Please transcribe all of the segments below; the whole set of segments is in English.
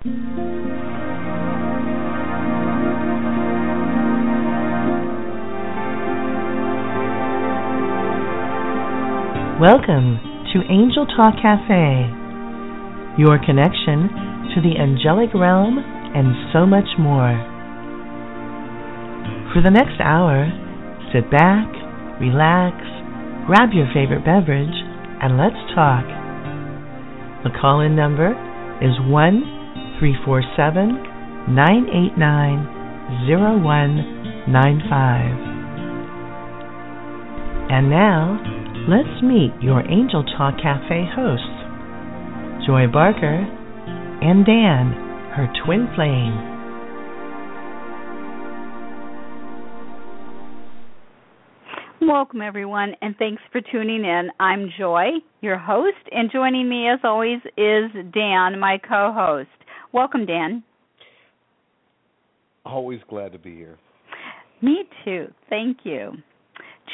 Welcome to Angel Talk Cafe, your connection to the angelic realm and so much more. For the next hour, sit back, relax, grab your favorite beverage, and let's talk. The call in number is 1 347 989 0195. And now, Let's meet your Angel Talk Cafe hosts, Joy Barker and Dan, her twin flame. Welcome, everyone, and thanks for tuning in. I'm Joy, your host, and joining me, as always, is Dan, my co host. Welcome, Dan. Always glad to be here. Me too. Thank you.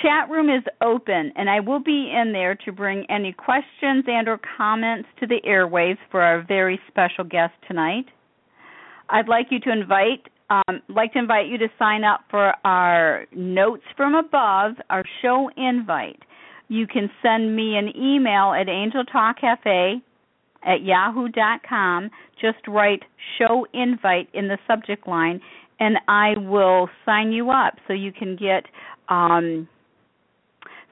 Chat room is open, and I will be in there to bring any questions and or comments to the airwaves for our very special guest tonight. I'd like you to invite um, like to invite you to sign up for our notes from above, our show invite. You can send me an email at angeltalkcafe at yahoo.com. Just write show invite in the subject line, and I will sign you up so you can get um,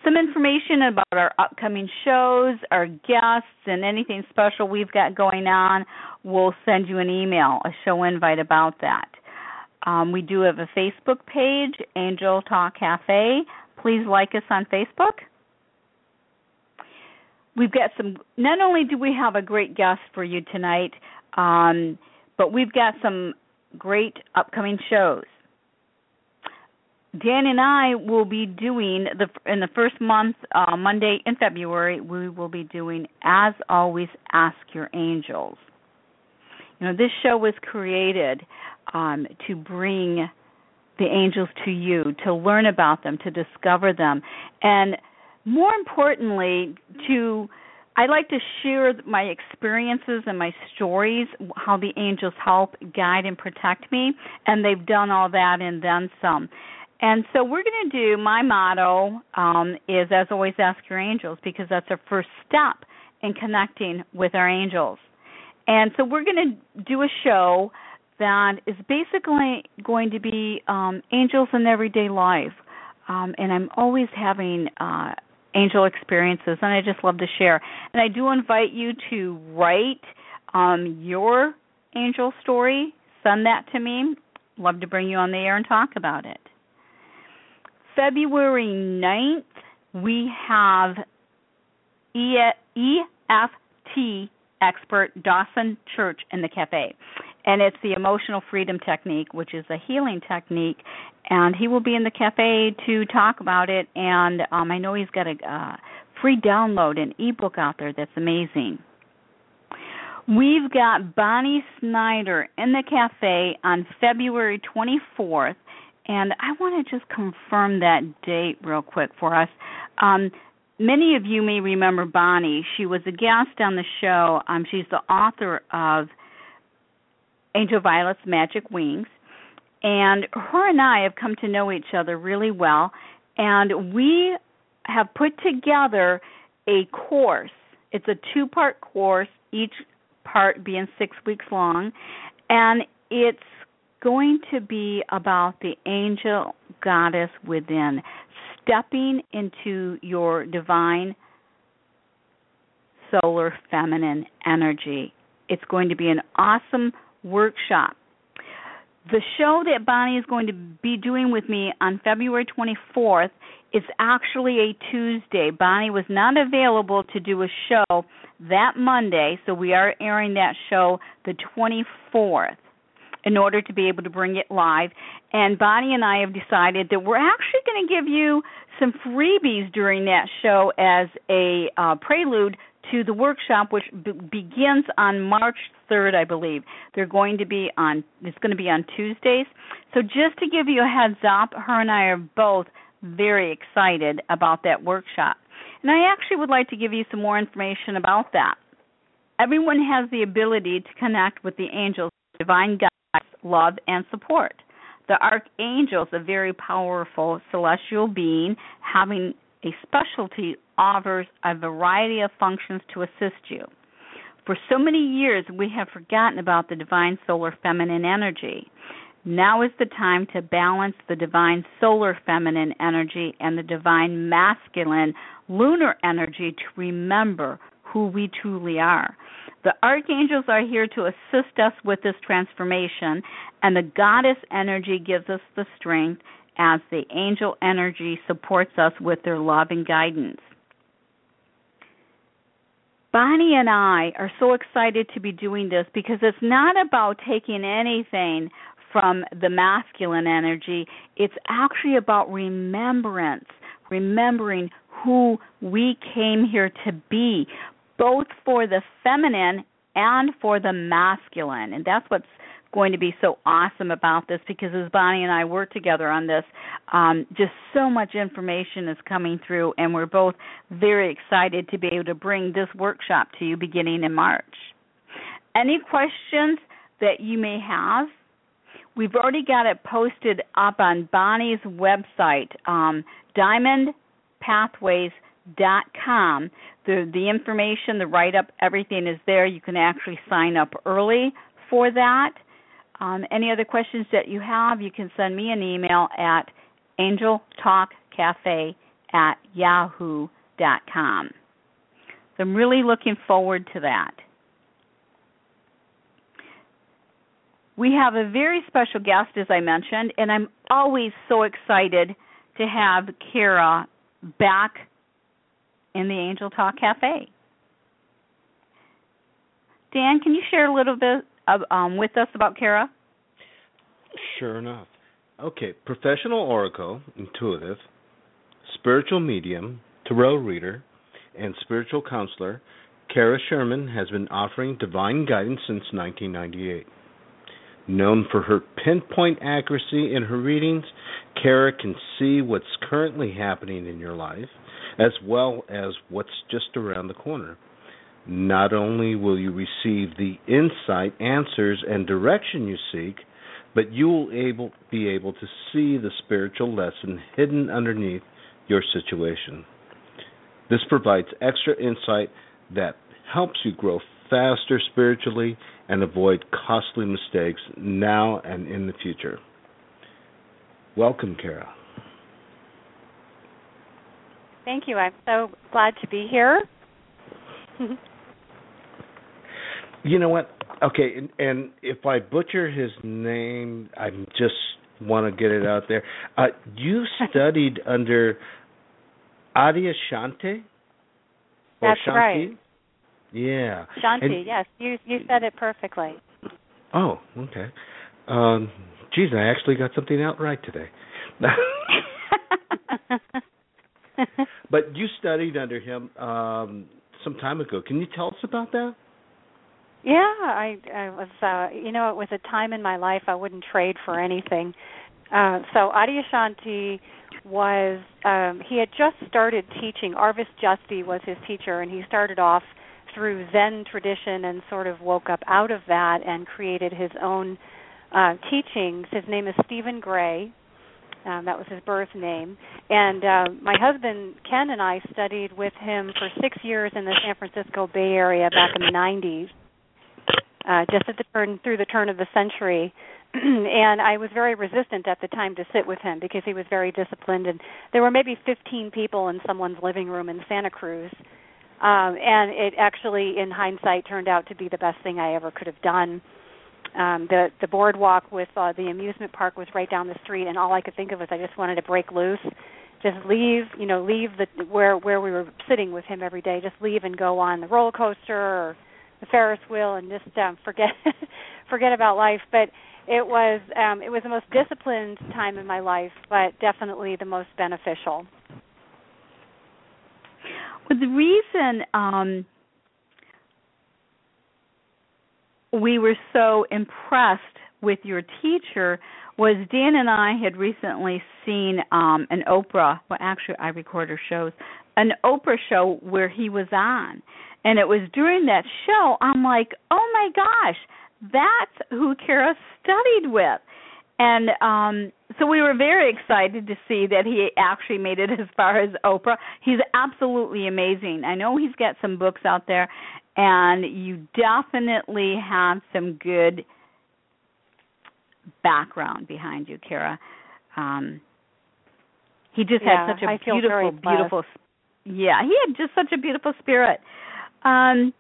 some information about our upcoming shows, our guests, and anything special we've got going on, we'll send you an email, a show invite about that. Um, we do have a Facebook page, Angel Talk Cafe. Please like us on Facebook. We've got some, not only do we have a great guest for you tonight, um, but we've got some great upcoming shows. Dan and I will be doing the in the first month, uh, Monday in February. We will be doing, as always, ask your angels. You know, this show was created um, to bring the angels to you, to learn about them, to discover them, and more importantly, to I like to share my experiences and my stories, how the angels help, guide, and protect me, and they've done all that and then some. And so we're going to do my motto um, is as always ask your angels because that's our first step in connecting with our angels. And so we're going to do a show that is basically going to be um, angels in everyday life. Um, and I'm always having uh, angel experiences, and I just love to share. And I do invite you to write um, your angel story, send that to me. Love to bring you on the air and talk about it. February 9th, we have EFT expert Dawson Church in the cafe. And it's the emotional freedom technique, which is a healing technique. And he will be in the cafe to talk about it. And um, I know he's got a uh, free download, an ebook out there that's amazing. We've got Bonnie Snyder in the cafe on February 24th and I want to just confirm that date real quick for us. Um, many of you may remember Bonnie. She was a guest on the show. Um, she's the author of Angel Violet's Magic Wings. And her and I have come to know each other really well. And we have put together a course. It's a two part course, each part being six weeks long. And it's going to be about the angel goddess within, stepping into your divine solar feminine energy. It's going to be an awesome workshop. The show that Bonnie is going to be doing with me on February 24th is actually a Tuesday. Bonnie was not available to do a show that Monday, so we are airing that show the 24th in order to be able to bring it live. And Bonnie and I have decided that we're actually going to give you some freebies during that show as a uh, prelude to the workshop, which b- begins on March 3rd, I believe. They're going to be on. It's going to be on Tuesdays. So just to give you a heads up, her and I are both very excited about that workshop. And I actually would like to give you some more information about that. Everyone has the ability to connect with the angels, divine guides, love, and support. The archangels, a very powerful celestial being having a specialty, offers a variety of functions to assist you. For so many years, we have forgotten about the divine solar feminine energy. Now is the time to balance the divine solar feminine energy and the divine masculine lunar energy to remember who we truly are. The archangels are here to assist us with this transformation, and the goddess energy gives us the strength as the angel energy supports us with their love and guidance. Bonnie and I are so excited to be doing this because it's not about taking anything from the masculine energy. It's actually about remembrance, remembering who we came here to be, both for the feminine and for the masculine. And that's what's going to be so awesome about this because as Bonnie and I work together on this, um, just so much information is coming through, and we're both very excited to be able to bring this workshop to you beginning in March. Any questions that you may have? We've already got it posted up on Bonnie's website, um, diamondpathways.com. The the information, the write up, everything is there. You can actually sign up early for that. Um, any other questions that you have, you can send me an email at angeltalkcafe at yahoo.com. So I'm really looking forward to that. We have a very special guest, as I mentioned, and I'm always so excited to have Kaira back in the Angel Talk Cafe. Dan, can you share a little bit um, with us about Kaira? Sure enough. Okay, professional oracle, intuitive, spiritual medium, tarot reader, and spiritual counselor, Kaira Sherman has been offering divine guidance since 1998. Known for her pinpoint accuracy in her readings, Kara can see what's currently happening in your life, as well as what's just around the corner. Not only will you receive the insight, answers, and direction you seek, but you will able, be able to see the spiritual lesson hidden underneath your situation. This provides extra insight that helps you grow faster spiritually and avoid costly mistakes now and in the future. Welcome, Kaira. Thank you. I'm so glad to be here. you know what? Okay, and, and if I butcher his name, I just want to get it out there. Uh, you studied under Adyashanti? That's Shanti? right. Yeah. Shanti, and, yes, you you said it perfectly. Oh, okay. Um, geez, I actually got something out right today. but you studied under him um, some time ago. Can you tell us about that? Yeah, I, I was. Uh, you know, it was a time in my life I wouldn't trade for anything. Uh, so Adyashanti was. Um, he had just started teaching. Arvis Justi was his teacher, and he started off through Zen tradition and sort of woke up out of that and created his own uh, teachings. His name is Stephen Gray. Um, that was his birth name. And uh, my husband Ken and I studied with him for six years in the San Francisco Bay Area back in the 90s, uh, just at the turn through the turn of the century. and I was very resistant at the time to sit with him because he was very disciplined. And there were maybe 15 people in someone's living room in Santa Cruz um, and it actually, in hindsight, turned out to be the best thing I ever could have done. Um, the the boardwalk with uh, the amusement park was right down the street, and all I could think of was I just wanted to break loose, just leave, you know, leave the where where we were sitting with him every day, just leave and go on the roller coaster or the Ferris wheel, and just um, forget forget about life. But it was um, it was the most disciplined time in my life, but definitely the most beneficial. Well, the reason um, we were so impressed with your teacher was Dan and I had recently seen um, an Oprah. Well, actually, I record her shows, an Oprah show where he was on. And it was during that show I'm like, "Oh my gosh, that's who Kaira studied with." And um so we were very excited to see that he actually made it as far as Oprah. He's absolutely amazing. I know he's got some books out there and you definitely have some good background behind you, Kaira. Um he just yeah, had such a beautiful beautiful yeah, he had just such a beautiful spirit. Um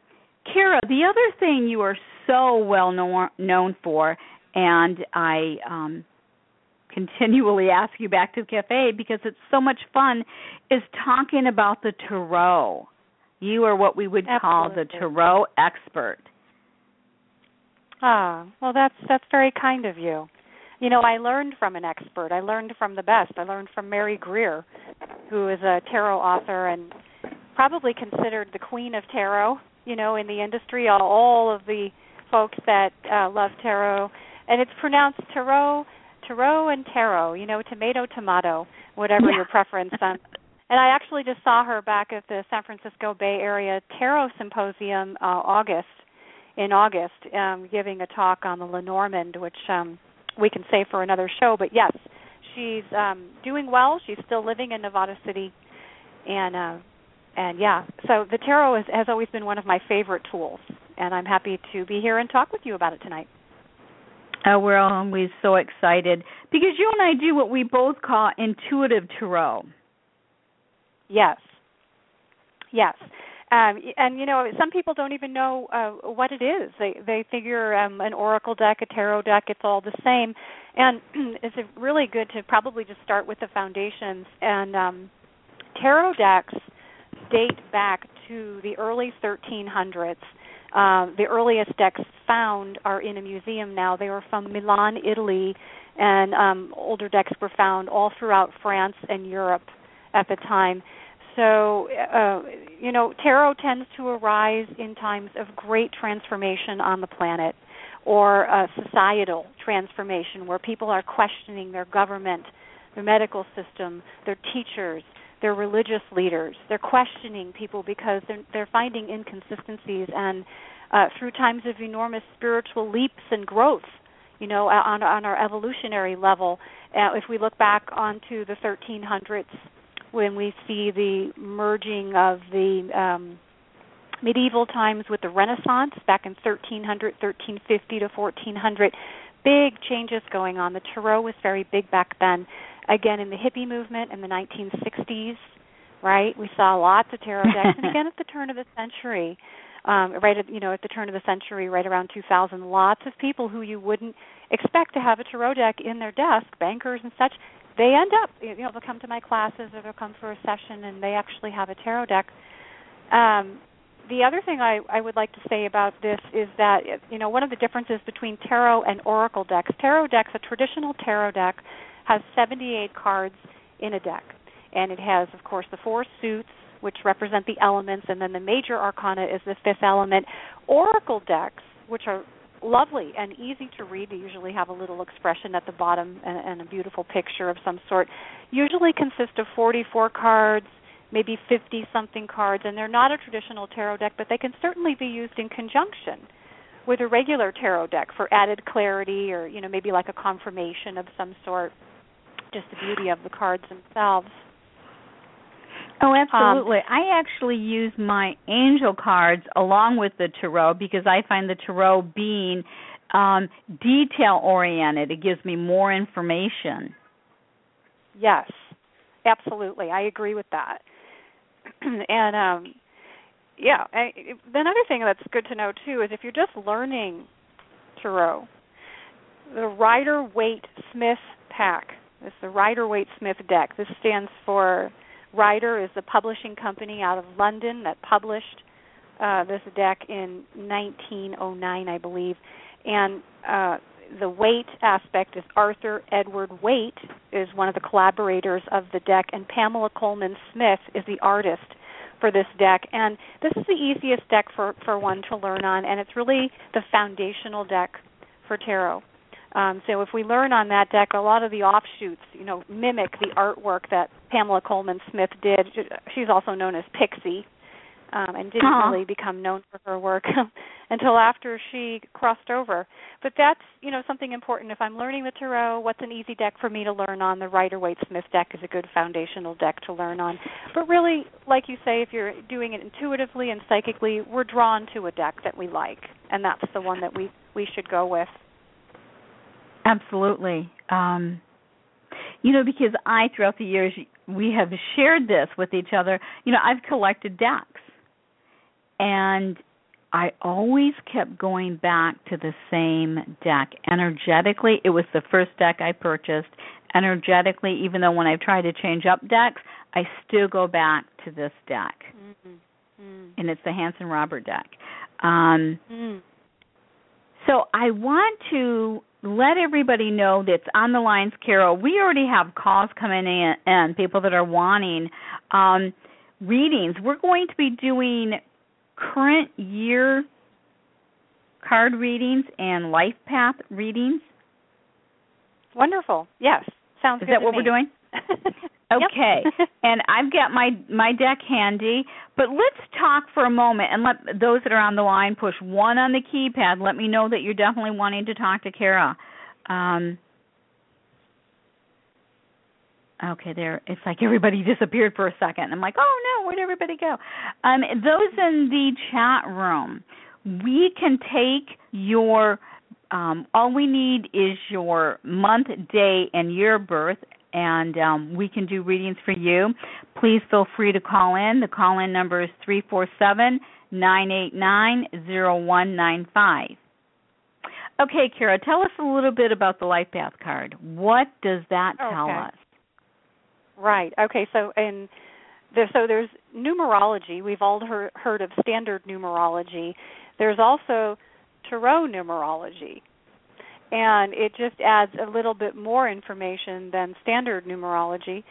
Kaira, the other thing you are so well known known for and I um continually ask you back to the cafe because it's so much fun is talking about the tarot. You are what we would call the Absolutely. tarot expert. Ah, well that's that's very kind of you. You know, I learned from an expert. I learned from the best. I learned from Mary Greer, who is a tarot author and probably considered the queen of tarot, you know, in the industry. All, all of the folks that uh love tarot and it's pronounced tarot, tarot and tarot, you know, tomato tomato, whatever Yeah. your preference um and I actually just saw her back at the San Francisco Bay Area Tarot Symposium uh August in August, um, giving a talk on the Lenormand, which um, we can save for another show. But yes, she's um, doing well. She's still living in Nevada City, and uh, and yeah, so the tarot is, has always been one of my favorite tools, and I'm happy to be here and talk with you about it tonight. Uh, we're always so excited because you and I do what we both call intuitive tarot. Yes, yes. Um, and you know, some people don't even know uh, what it is. They they figure um, an oracle deck, a tarot deck, it's all the same. And it's really good to probably just start with the foundations. And um, tarot decks date back to the early 1300s. Um, the earliest decks found are in a museum now. They were from Milan, Italy, and um, older decks were found all throughout France and Europe at the time. So, uh, you know, tarot tends to arise in times of great transformation on the planet or a societal transformation where people are questioning their government, their medical system, their teachers, their religious leaders. They're questioning people because they're, they're finding inconsistencies and uh, through times of enormous spiritual leaps and growth, you know, on, on our evolutionary level. Uh, if we look back onto the 1300s, when we see the merging of the um, medieval times with the Renaissance back in 1300, 1350 to 1400, big changes going on. The tarot was very big back then. Again, in the hippie movement in the 1960s, right? We saw lots of tarot decks, and again at the turn of the century, um, right at you know at the turn of the century, right around 2000, lots of people who you wouldn't expect to have a tarot deck in their desk, bankers and such, they end up you know they'll come to my classes or they'll come for a session and they actually have a tarot deck. Um, the other thing I, I would like to say about this is that you know one of the differences between tarot and oracle decks. Tarot decks, a traditional tarot deck, has 78 cards in a deck, and it has, of course, the four suits which represent the elements, and then the major arcana is the fifth element. Oracle decks, which are lovely and easy to read, they usually have a little expression at the bottom and, and a beautiful picture of some sort. Usually consist of 44 cards maybe 50 something cards and they're not a traditional tarot deck but they can certainly be used in conjunction with a regular tarot deck for added clarity or you know maybe like a confirmation of some sort. Just the beauty of the cards themselves Oh, absolutely. Um, I actually use my angel cards along with the tarot because I find the tarot being um detail oriented. It gives me more information. Yes. Absolutely. I agree with that. and um yeah I, another thing that's good to know too is if you're just learning tarot the rider waite smith pack is the rider waite smith deck this stands for rider is the publishing company out of london that published uh this deck in 1909 i believe and uh the Waite aspect is Arthur Edward Waite is one of the collaborators of the deck, and Pamela Colman Smith is the artist for this deck. And this is the easiest deck for for one to learn on, and it's really the foundational deck for tarot. Um, so if we learn on that deck, a lot of the offshoots, you know, mimic the artwork that Pamela Colman Smith did. She's also known as Pixie um, and didn't uh-huh. really become known for her work until after she crossed over. But that's you know something important. If I'm learning the tarot, what's an easy deck for me to learn on? The Rider Waite Smith deck is a good foundational deck to learn on. But really, like you say, if you're doing it intuitively and psychically, we're drawn to a deck that we like, and that's the one that we we should go with. Absolutely. Um, you know, because I, throughout the years, we have shared this with each other. You know, I've collected decks and I always kept going back to the same deck. Energetically, it was the first deck I purchased. Energetically, even though when I've tried to change up decks, I still go back to this deck. Mm-hmm. And it's the Hanson Robert deck. Um, mm. So I want to let everybody know that's on the lines, Carol. We already have calls coming in and people that are wanting um, readings. We're going to be doing current year card readings and life path readings? Wonderful. Yes. Sounds good. Is that what me. we're doing? okay. and I've got my my deck handy, but let's talk for a moment and let those that are on the line push one on the keypad. Let me know that you're definitely wanting to talk to Kaira. Um, Okay, there. It's like everybody disappeared for a second. I'm like, oh no, where'd everybody go? Um, those in the chat room, we can take your. Um, all we need is your month, day, and year birth, and um, we can do readings for you. Please feel free to call in. The call in number is three four seven nine eight nine zero one nine five. Okay, Kaira, tell us a little bit about the Life Path card. What does that tell okay. us? Right. Okay. So and there, so there's numerology. We've all heard, heard of standard numerology. There's also tarot numerology, and it just adds a little bit more information than standard numerology.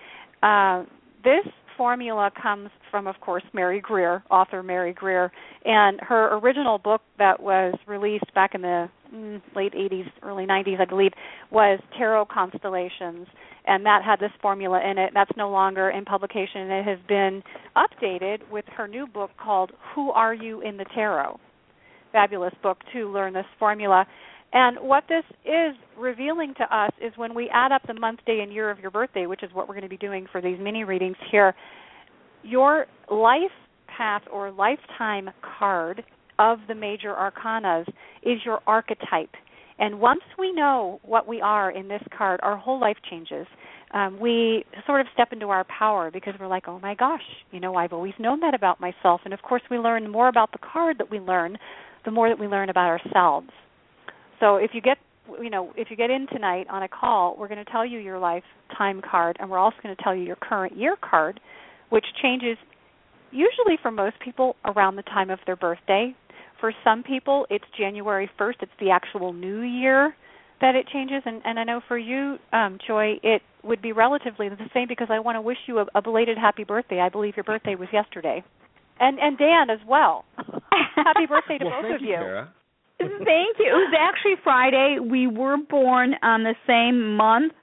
Uh, this formula comes from, of course, Mary Greer, author Mary Greer, and her original book that was released back in the mm, late 80s, early 90s, I believe, was Tarot Constellations, and that had this formula in it. That's no longer in publication. It has been updated with her new book called Who Are You in the Tarot? Fabulous book to learn this formula. And what this is revealing to us is when we add up the month, day, and year of your birthday, which is what we're going to be doing for these mini readings here, your life path or lifetime card of the major arcanas is your archetype. And once we know what we are in this card, our whole life changes. Um, we sort of step into our power because we're like, oh my gosh, you know, I've always known that about myself. And of course, we learn more about the card that we learn, the more that we learn about ourselves. So if you get you know, if you get in tonight on a call, we're going to tell you your lifetime card, and we're also going to tell you your current year card, which changes usually for most people around the time of their birthday. For some people, it's January 1st. It's the actual new year that it changes, and, and I know for you, um, Joy, it would be relatively the same because I want to wish you a, a belated happy birthday. I believe your birthday was yesterday, and and Dan as well. happy birthday to well, both of you. Kaira. Thank you. It was actually Friday. We were born on the same month,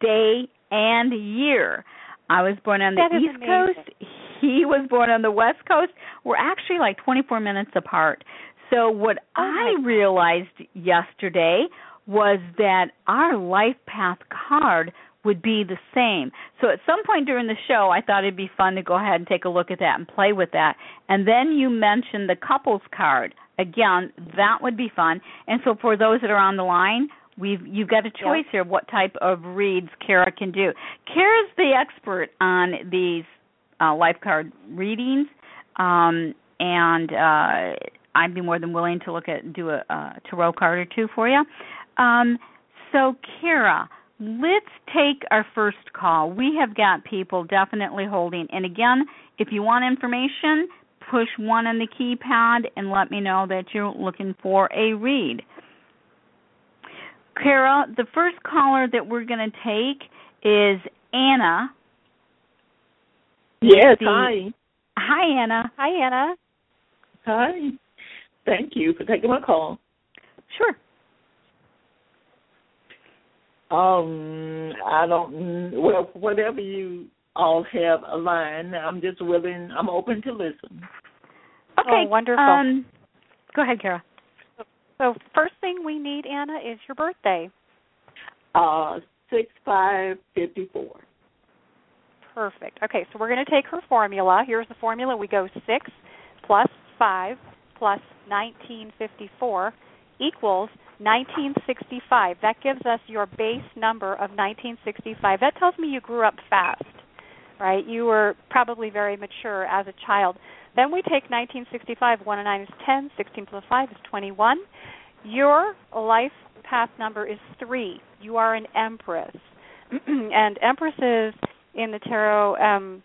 day, and year. I was born on the That East. Coast. He was born on the West Coast. We're actually like 24 minutes apart. So what Oh, I realized yesterday was that our life path card would be the same. So at some point during the show, I thought it'd be fun to go ahead and take a look at that and play with that. And then you mentioned the couples card. Again, that would be fun. And so for those that are on the line, we've you've got a choice here of what type of reads Kaira can do. Kaira's the expert on these uh, life card readings, um, and uh, I'd be more than willing to look at do a, a tarot card or two for you. Um, so Kaira, let's take our first call. We have got people definitely holding. And again, if you want information, push one on the keypad and let me know that you're looking for a read. Kaira, the first caller that we're going to take is Anna. Yes, The- hi. Hi, Anna. Hi, Anna. Hi. Thank you for taking my call. Sure. Um, I don't. Well, whatever you all have aligned, I'm just willing. I'm open to listen. Okay, oh, wonderful. Um, go ahead, Kaira. So first thing we need, Anna, is your birthday. Uh, six five fifty four. Perfect. Okay, so we're going to take her formula. Here's the formula. We go six plus five plus nineteen fifty four equals 1965. That gives us your base number of 1965. That tells me you grew up fast, right? You were probably very mature as a child. Then we take 1965. 1 and 9 is 10. 16 plus 5 is 21. Your life path number is 3. You are an empress. and empresses in the tarot um,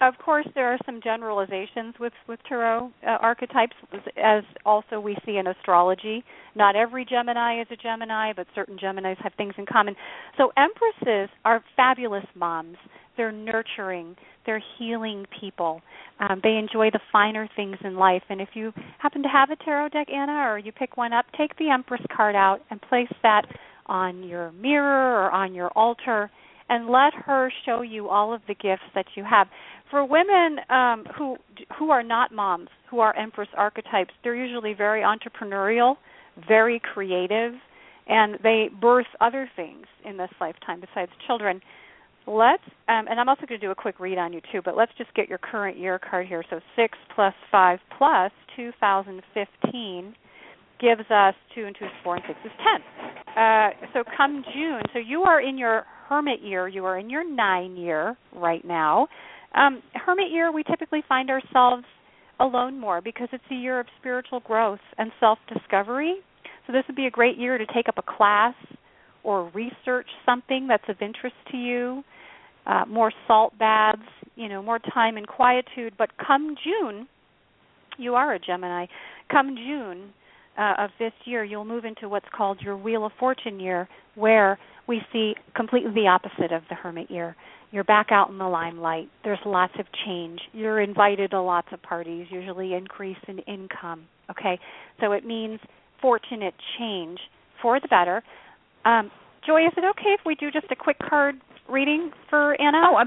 of course, there are some generalizations with with tarot uh, archetypes, as also we see in astrology. Not every Gemini is a Gemini, but certain Geminis have things in common. So empresses are fabulous moms. They're nurturing. They're healing people. Um, they enjoy the finer things in life. And if you happen to have a tarot deck, Anna, or you pick one up, take the Empress card out and place that on your mirror or on your altar and let her show you all of the gifts that you have for women um, who who are not moms, who are empress archetypes, they're usually very entrepreneurial, very creative, and they birth other things in this lifetime besides children. Let's, um, and I'm also going to do a quick read on you too, but let's just get your current year card here. So six plus five plus 2015 gives us two and two is four and six is ten. Uh, so come June, so you are in your hermit year. You are in your nine year right now. Um, hermit year, we typically find ourselves alone more because it's a year of spiritual growth and self discovery. So, this would be a great year to take up a class or research something that's of interest to you. Uh, more salt baths, you know, more time in quietude. But come June, you are a Gemini. Come June uh, of this year, you'll move into what's called your Wheel of Fortune year, where we see completely the opposite of the Hermit year. You're back out in the limelight. There's lots of change. You're invited to lots of parties, usually increase in income. Okay, so it means fortunate change for the better. Um, Joy, is it okay if we do just a quick card reading for Anna? Oh,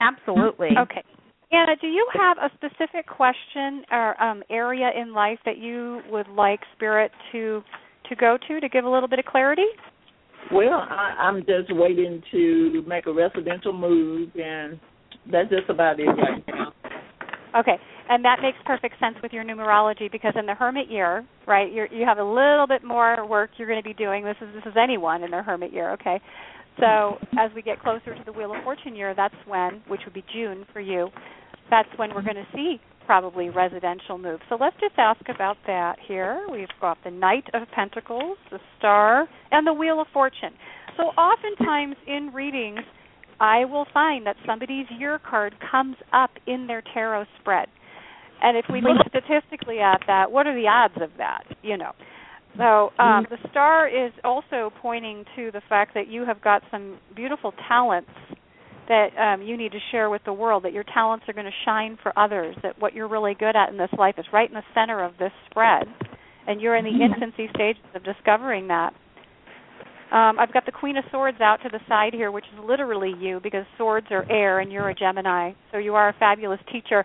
absolutely. Okay. Anna, do you have a specific question or um, area in life that you would like Spirit to to go to to give a little bit of clarity? Well, I, I'm just waiting to make a residential move, and that's just about it right now. Okay, and that makes perfect sense with your numerology because in the Hermit year, right, you you have a little bit more work you're going to be doing. This is this is anyone in their Hermit year, okay? So as we get closer to the Wheel of Fortune year, that's when, which would be June for you, that's when we're going to see probably residential moves. So let's just ask about that here. We've got the Knight of Pentacles, the Star, and the Wheel of Fortune. So oftentimes in readings, I will find that somebody's year card comes up in their tarot spread. And if we look statistically at that, what are the odds of that? You know. So um, the star is also pointing to the fact that you have got some beautiful talents that um, you need to share with the world, that your talents are going to shine for others, that what you're really good at in this life is right in the center of this spread, and you're in the mm-hmm. infancy stages of discovering that. Um, I've got the Queen of Swords out to the side here, which is literally you, because swords are air and you're a Gemini, so you are a fabulous teacher.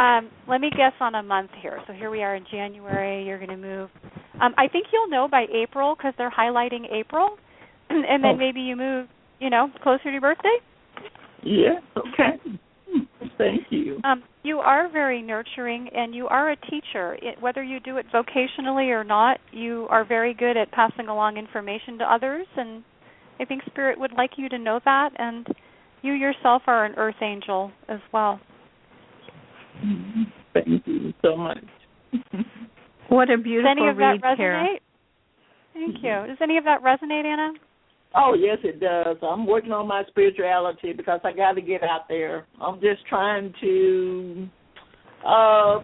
Um, let me guess on a month here. So here we are in January. You're going to move. Um, I think you'll know by April because they're highlighting April, and then oh. maybe you move, you know, closer to your birthday. Yeah. okay. Thank you. Um, you are very nurturing, and you are a teacher. It, whether you do it vocationally or not, you are very good at passing along information to others, and I think Spirit would like you to know that. And you yourself are an Earth angel as well. Thank you so much. what a beautiful Does any of read, that resonate? Thank you. Does any of that resonate, Anna? Oh yes, it does. I'm working on my spirituality because I got to get out there. I'm just trying to uh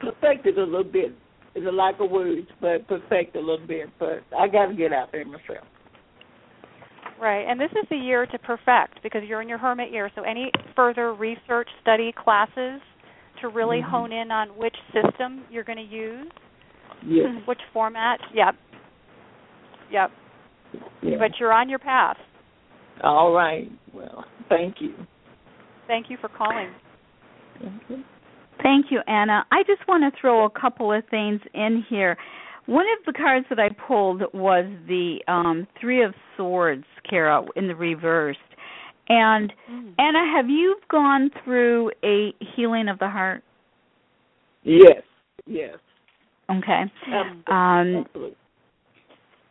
perfect it a little bit. It's a lack of words, but perfect a little bit. But I got to get out there myself. Right, and this is the year to perfect because you're in your hermit year. So any further research, study, classes to really mm-hmm. hone in on which system you're going to use, yes. which format. Yep. Yep. Yeah. But you're on your path. All right. Well, thank you. Thank you for calling. Thank you, Anna. I just want to throw a couple of things in here. One of the cards that I pulled was the um, Three of Swords, Kaira, in the reversed. And Mm. Anna, have you gone through a healing of the heart? Yes. Yes. Okay. Absolutely. Um, Absolutely.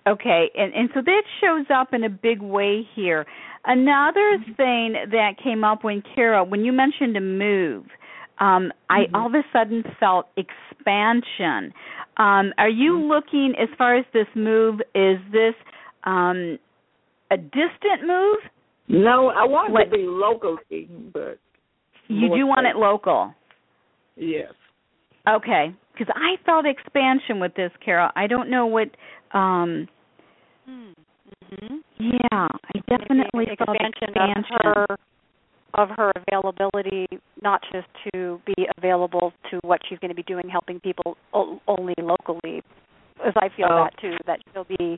Okay, and and so that shows up in a big way here. Another thing that came up when Kaira, when you mentioned a move, um, I Mhm. all of a sudden felt expansion. Um, are you looking as far as this move? Is this um, a distant move? No, I want What- it to be locally, but You More do want it local. yes. Okay, because I felt expansion with this, Carol. I don't know what. um Mm-hmm. Yeah, I definitely felt expansion, expansion. of her of her availability, not just to be available to what she's going to be doing, helping people o- only locally, as I feel Oh. that too, that she'll be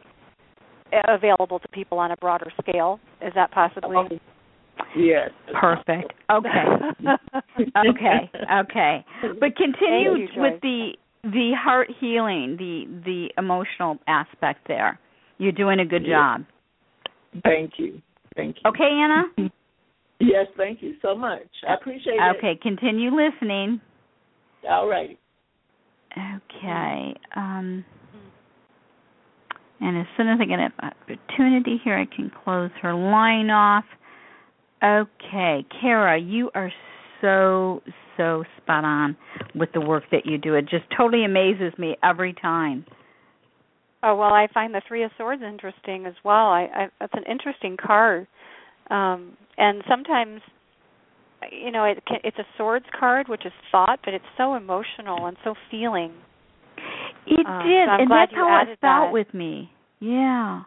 available to people on a broader scale. Is that possibly? Oh, yes. Perfect. Okay. okay. Okay. But continue you, with the the heart healing, the the emotional aspect there. You're doing a good Yeah. job. Thank you. Thank you. Okay, Anna? Yes, thank you so much. I appreciate it. Okay, continue listening. All right. Okay. Um and as soon as I get an opportunity here I can close her line off. Okay, Kaira, you are so so spot on with the work that you do. It just totally amazes me every time. Oh well, I find the Three of Swords interesting as well. I, I that's an interesting card, um, and sometimes, you know, it it's a Swords card, which is thought, but it's so emotional and so feeling. It Uh, did, so and that's how it felt that. with me. Yeah.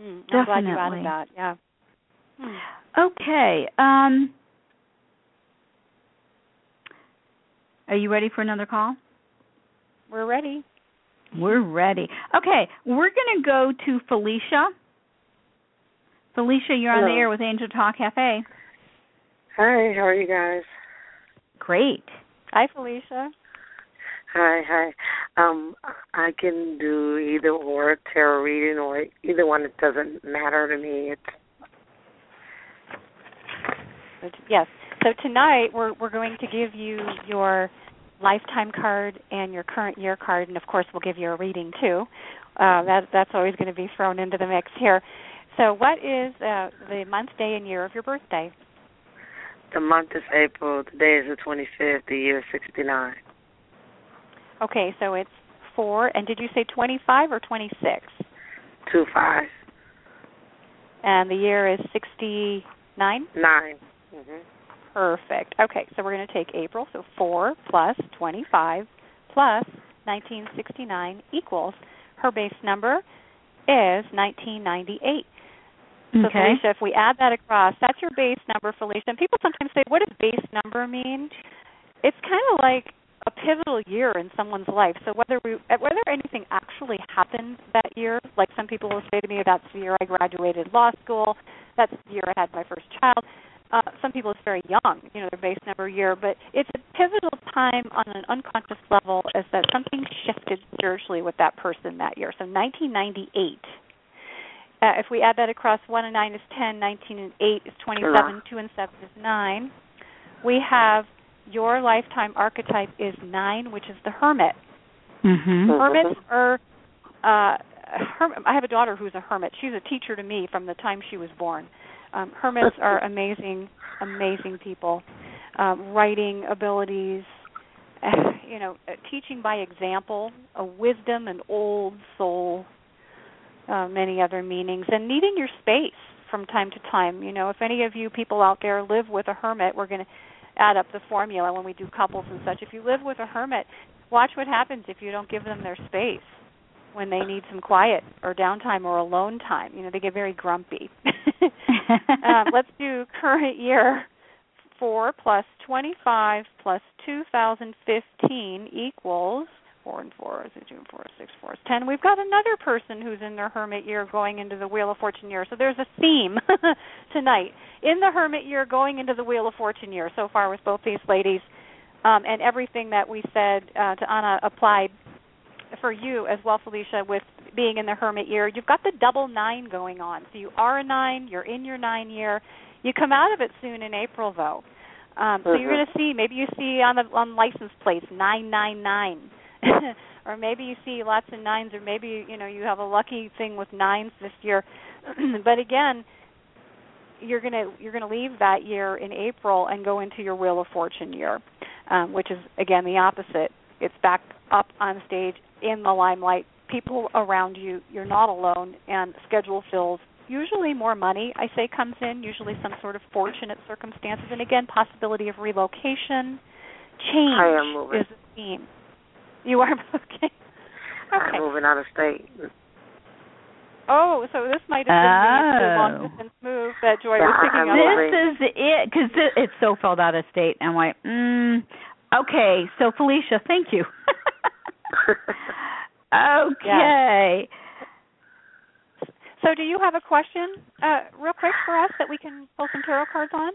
Mm, I'm glad you Definitely. added that. Yeah. Hmm. Okay. Um Are you ready for another call? We're ready. We're ready. Okay, we're going to go to Felicia. Felicia, you're on the air with Angel Talk Cafe. Hi, how are you guys? Great. Hi, Felicia. Hi, hi. Um, I can do either or tarot reading or either one. It doesn't matter to me. It's yes. So tonight we're we're going to give you your lifetime card and your current year card, and of course we'll give you a reading too. Uh, that that's always going to be thrown into the mix here. So, what is uh, the month, day, and year of your birthday? the month is April. The day is the 25th. The year is 69. Okay, so it's four. And did you say twenty-five or twenty-six? Two five And the year is sixty-nine. nine. Mhm. Perfect. Okay, so we're going to take April. So 4 plus 25 plus 1969 equals her base number is 1998. So Okay. Felicia, if we add that across, that's your base number, Felicia. And people sometimes say, what does base number mean? It's kind of like a pivotal year in someone's life. So whether we whether anything actually happened that year, like some people will say to me, that's the year I graduated law school, that's the year I had my first child. Uh, some people it's very young, you know, their base number year, but it's a pivotal time on an unconscious level is that something shifted spiritually with that person that year. So 1998. Uh, if we add that across, 1 and 9 is 10, 19 and 8 is 27, Hurrah. 2 and 7 is 9. We have your lifetime archetype is 9, which is the hermit. Mhm. Hermits are uh herm- I have a daughter who's a hermit. She's a teacher to me from the time she was born. Um hermits are amazing amazing people. Um writing abilities, uh, you know, uh, teaching by example, a wisdom, an old soul, uh, many other meanings, and needing your space from time to time. You know, if any of you people out there live with a hermit, we're going to add up the formula when we do couples and such. If you live with a hermit, watch what happens if you don't give them their space when they need some quiet or downtime or alone time. You know, they get very grumpy. um, let's do current year. 4 plus 25 plus 2015 equals four and four, two and four, six, four, ten. We've got another person who's in their hermit year going into the Wheel of Fortune year. So there's a theme tonight in the hermit year going into the Wheel of Fortune year so far with both these ladies, um, and everything that we said uh, to Anna applied for you as well, Felicia, with being in the hermit year. You've got the double nine going on. So you are a nine. You're in your nine year. You come out of it soon in April, though. Um, so mm-hmm. you're going to see maybe you see on the on license plates nine nine nine. or maybe you see lots of nines, or maybe you know you have a lucky thing with nines this year. but again, you're gonna you're gonna leave that year in April and go into your Wheel of Fortune year, um, which is again the opposite. It's back up on stage in the limelight, people around you. You're not alone, and schedule fills. Usually more money, I say, comes in. Usually some sort of fortunate circumstances, and again, possibility of relocation. Change is a theme. You are okay. okay. I'm moving out of state. Oh, so this might have been the long oh. distance move that Joy yeah, was thinking of. This is it because it's so filled out of state. I'm like, mm, okay. So Felicia, thank you. okay. So, do you have a question, uh, real quick, for us that we can pull some tarot cards on?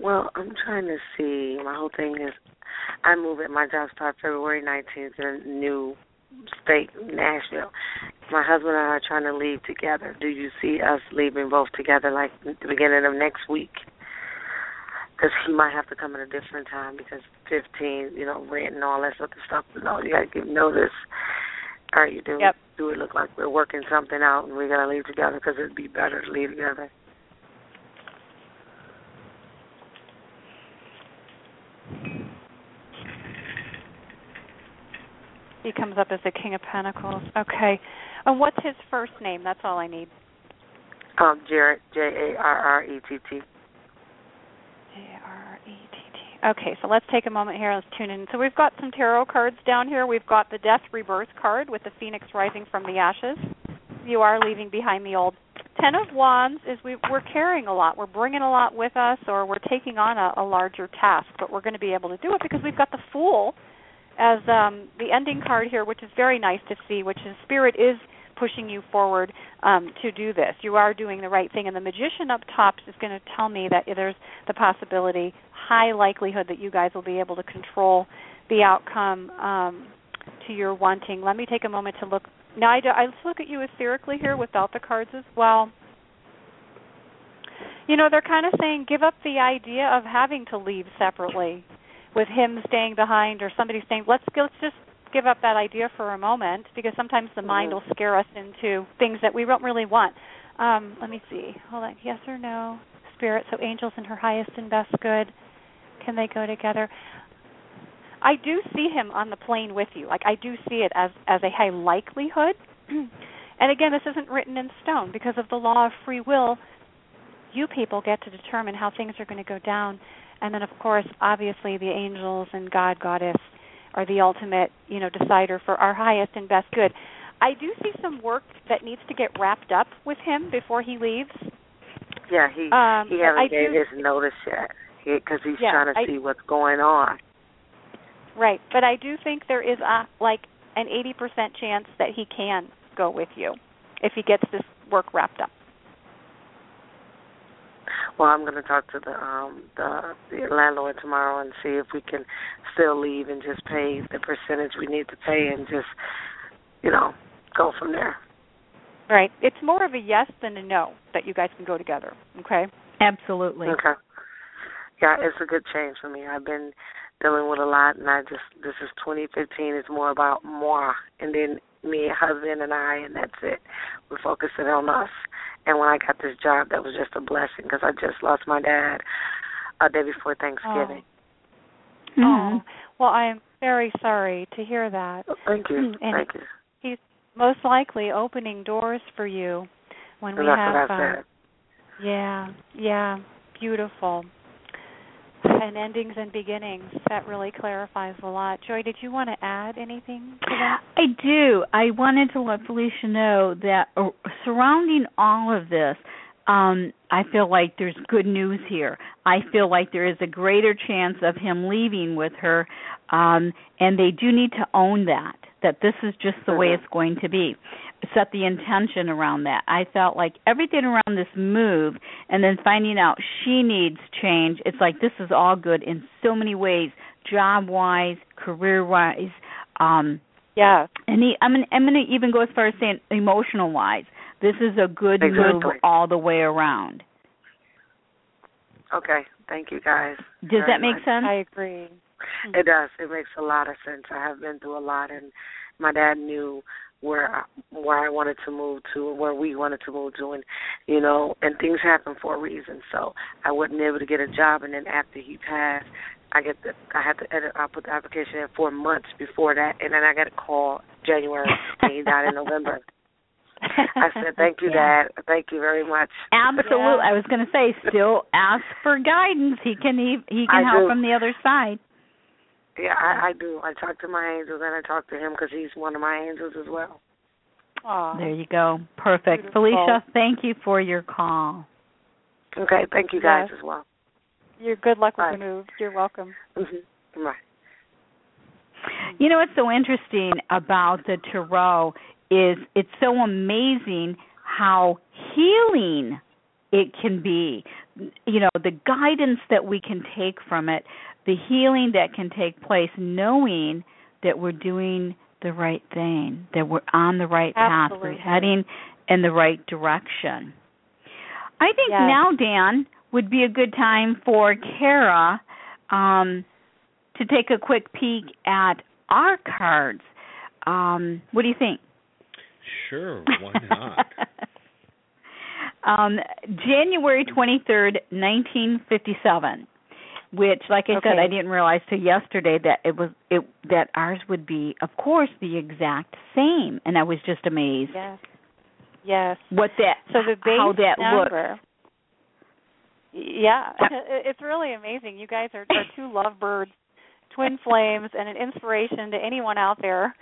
Well, I'm trying to see. My whole thing is, I move at my job start February 19th in a new state, Nashville. My husband and I are trying to leave together. Do you see us leaving both together, like the beginning of next week? Because he might have to come at a different time because 15, you know, rent and all that sort of stuff. You know, you got to give notice. Or you do yep. do it look like we're working something out and we're gonna leave together because it'd be better to leave together. He comes up as the King of Pentacles. Okay. And what's his first name? That's all I need. Um, Jarrett, J A R R E T T. J R E T T. Okay, so let's take a moment here. Let's tune in. So we've got some tarot cards down here. We've got the Death Rebirth card with the Phoenix rising from the ashes. You are leaving behind the old. Ten of Wands is we, we're carrying a lot. We're bringing a lot with us, or we're taking on a, a larger task, but we're going to be able to do it because we've got the Fool as um, the ending card here, which is very nice to see, which is Spirit is pushing you forward um, to do this. You are doing the right thing, and the magician up top is going to tell me that there's the possibility, high likelihood, that you guys will be able to control the outcome um, to your wanting. Let me take a moment to look. Now, I, I let's look at you etherically here without the cards as well. You know, they're kind of saying give up the idea of having to leave separately with him staying behind or somebody staying. Let's let's just give up that idea for a moment because sometimes the mind mm-hmm. will scare us into things that we don't really want. Um, let me see. Hold on. Yes or no? Spirit. So angels and her highest and best good. Can they go together? I do see him on the plane with you. Like I do see it as as a high likelihood. and again, this isn't written in stone because of the law of free will. You people get to determine how things are going to go down and then of course obviously the angels and god goddess are the ultimate you know decider for our highest and best good. I do see some work that needs to get wrapped up with him before he leaves. Yeah he um, he hasn't gave do, his notice yet. Because he, he's yeah, trying to I, see what's going on. Right but i do think there is a like an 80% chance that he can go with you if he gets this work wrapped up well, I'm going to talk to the um the, the landlord tomorrow and see if we can still leave and just pay the percentage we need to pay and just you know go from there. Right. It's more of a yes than a no that you guys can go together. Okay. Absolutely. Okay. Yeah, it's a good change for me. I've been dealing with a lot, and I just this is 2015. It's more about moi, and then me, husband, and I, and that's it. We're focusing on us. And when I got this job, that was just a blessing because I just lost my dad a day before Thanksgiving. Oh. Mm-hmm. oh. Well, I am very sorry to hear that. Oh, thank you. And thank you. He's most likely opening doors for you when and we that's have. What I uh, yeah, yeah, beautiful and endings and beginnings. That really clarifies a lot. Joy, did you want to add anything to that? I do. I wanted to let Felicia know that uh, surrounding all of this, um I feel like there's good news here. I feel like there is a greater chance of him leaving with her um and they do need to own that that this is just the way Mhm. it's going to be. Set the intention around that. I felt like everything around this move and then finding out she needs change. It's like this is all good in so many ways, job wise, career wise, um Yeah. and he, I'm gonna, I'm going to even go as far as saying emotional wise. This is a good move all the way around. Okay. Thank you guys. Does very that make much. sense? I agree. It does. It makes a lot of sense. I have been through a lot, and my dad knew where I, where I wanted to move to, where we wanted to move to, and you know, and things happen for a reason. So I wasn't able to get a job, and then after he passed, I get the I had to edit. I put the application in four months before that, and then I got a call January, and he died in November. I said, "Thank you, Yeah. Dad. Thank you very much." Absolutely. Yeah. I was going to say, still ask for guidance. He can he, he can I help do. from the other side. Yeah, I, I do. I talk to my angels, and I talk to him because he's one of my angels as well. Aw. There you go. Perfect. Beautiful. Felicia, thank you for your call. Okay, thank you guys Yes. as well. You're good luck with Bye. the move. You're welcome. hmm Bye. You know what's so interesting about the tarot is it's so amazing how healing it can be. You know, the guidance that we can take from it, the healing that can take place knowing that we're doing the right thing, that we're on the right path, we're heading in the right direction. I think Yes. now, Dan, would be a good time for Kaira um, to take a quick peek at our cards. Um, what do you think? Sure, why not? um, January 23rd, 1957. Which, like I said, I didn't realize till yesterday that it was it that ours would be, of course, the exact same, and I was just amazed Yes. Yes. what that So the base how that looks. number. Yeah, it's really amazing. You guys are, are two lovebirds, twin flames, and an inspiration to anyone out there,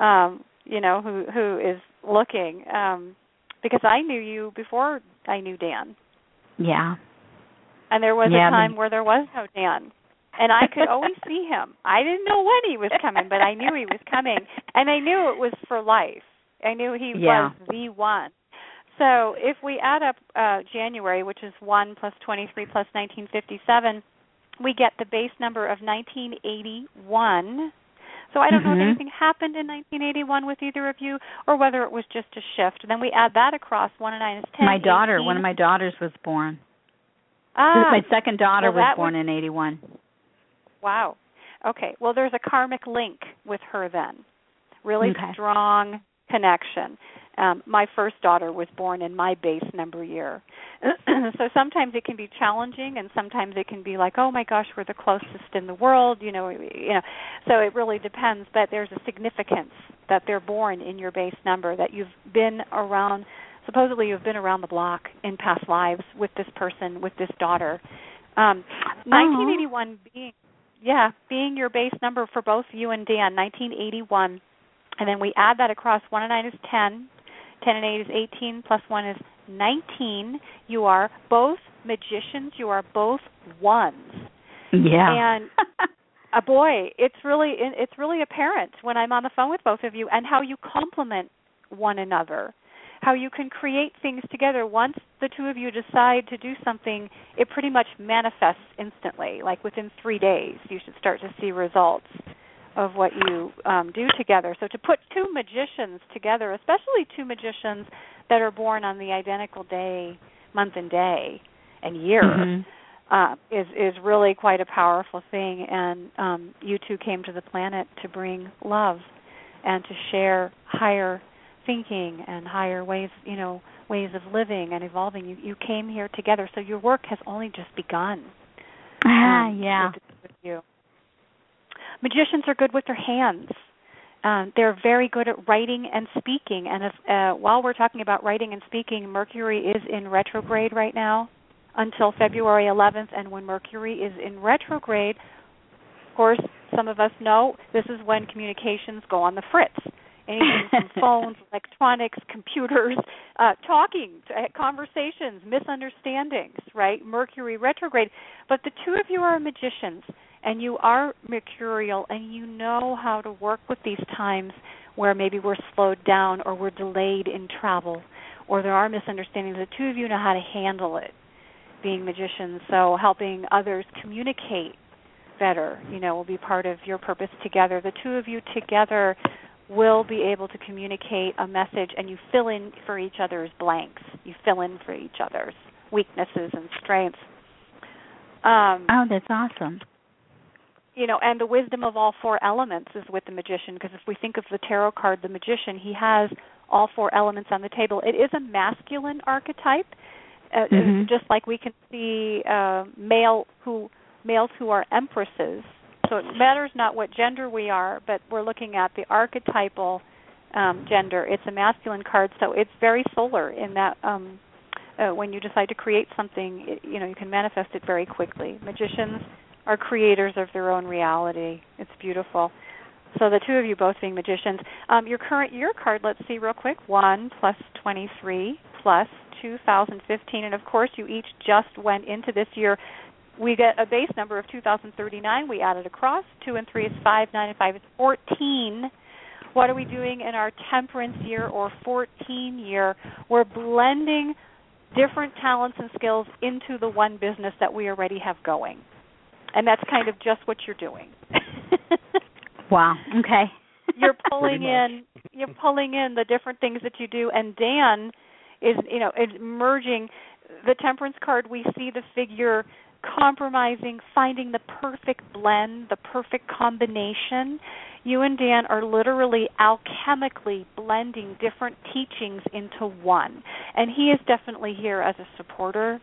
um, you know, who who is looking. Um, because I knew you before I knew Dan, Yeah, and there was Yeah, a time where there was no Dan, and I could always see him. I didn't know when he was coming, but I knew he was coming, and I knew it was for life. I knew he Yeah. was the one. So if we add up uh, January, which is 1 plus 23 plus 1957, we get the base number of 1981. So I don't know if Mhm. anything happened in 1981 with either of you, or whether it was just a shift. Then we add that across. 1 and 9 is 10. my daughter, 18. one of my daughters was born. Ah, my second daughter well, was born in 81. Wow. Okay. Well, there's a karmic link with her then. Really Okay. strong connection. Um, my first daughter was born in my base number year. so sometimes it can be challenging and sometimes it can be like, "Oh my gosh, we're the closest in the world," you know, you know. So it really depends, but there's a significance that they're born in your base number that you've been around supposedly you've been around the block in past lives with this person, with this daughter. Um, 1981 being yeah, being your base number for both you and Dan, 1981. And then we add that across 1 and 9 is 10, 10 and 8 is 18, plus 1 is 19. You are both magicians, you are both ones. Yeah. And uh, boy, it's really it's really apparent when I'm on the phone with both of you and how you complement one another. How you can create things together. Once the two of you decide to do something, it pretty much manifests instantly. Like within three days, you should start to see results of what you um, do together. So to put two magicians together, especially two magicians that are born on the identical day, month, and day, and year Mhm. uh, is is really quite a powerful thing. And um, you two came to the planet to bring love and to share higher thinking and higher ways, you know, ways of living and evolving. You you came here together, so your work has only just begun. Ah, um, yeah. with, you. Magicians are good with their hands. Um, they're very good at writing and speaking. And if, uh, while we're talking about writing and speaking, Mercury is in retrograde right now until February 11th. And when Mercury is in retrograde, of course, some of us know this is when communications go on the fritz from phones, electronics, computers, uh, talking, uh, conversations, misunderstandings, right? Mercury retrograde. But the two of you are magicians and you are mercurial and you know how to work with these times where maybe we're slowed down or we're delayed in travel or there are misunderstandings. The two of you know how to handle it being magicians. So helping others communicate better, you know, will be part of your purpose together. The two of you together will be able to communicate a message and you fill in for each other's blanks. You fill in for each other's weaknesses and strengths. Um, oh, that's awesome. You know, and the wisdom of all four elements is with the magician because if we think of the tarot card, the magician, he has all four elements on the table. It is a masculine archetype, uh, mm-hmm. just like we can see uh, male who males who are empresses. So it matters not what gender we are, but we're looking at the archetypal um, gender. It's a masculine card, so it's very solar in that um, uh, when you decide to create something, it, you know you can manifest it very quickly. Magicians are creators of their own reality. It's beautiful. So the two of you both being magicians. Um, your current year card, let's see real quick. One plus twenty-three plus 2015, and of course you each just went into this year we get a base number of 2039. We add it across. 2 and 3 is 5, 9 and 5 is 14. What are we doing in our temperance year or 14 year? We're blending different talents and skills into the one business that we already have going. And that's kind of just what you're doing. wow. Okay. you're pulling in you're pulling in the different things that you do and Dan is you know is merging the temperance card we see the figure compromising, finding the perfect blend, the perfect combination. You and Dan are literally alchemically blending different teachings into one. And he is definitely here as a supporter.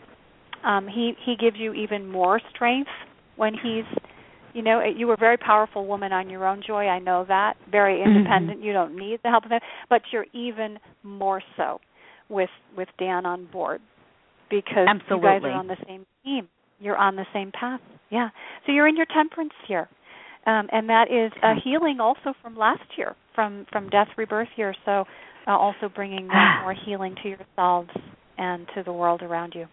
Um, he he gives you even more strength when he's you know you were a very powerful woman on your own joy i know that very mm-hmm. independent mm-hmm. you don't need the help of him but you're even more so with with dan on board because Absolutely. you guys are on the same team you're on the same path. Yeah. So you're in your temperance year. Um, and that is a healing also from last year, from from death rebirth year. So uh, also bringing more healing to yourselves and to the world around you.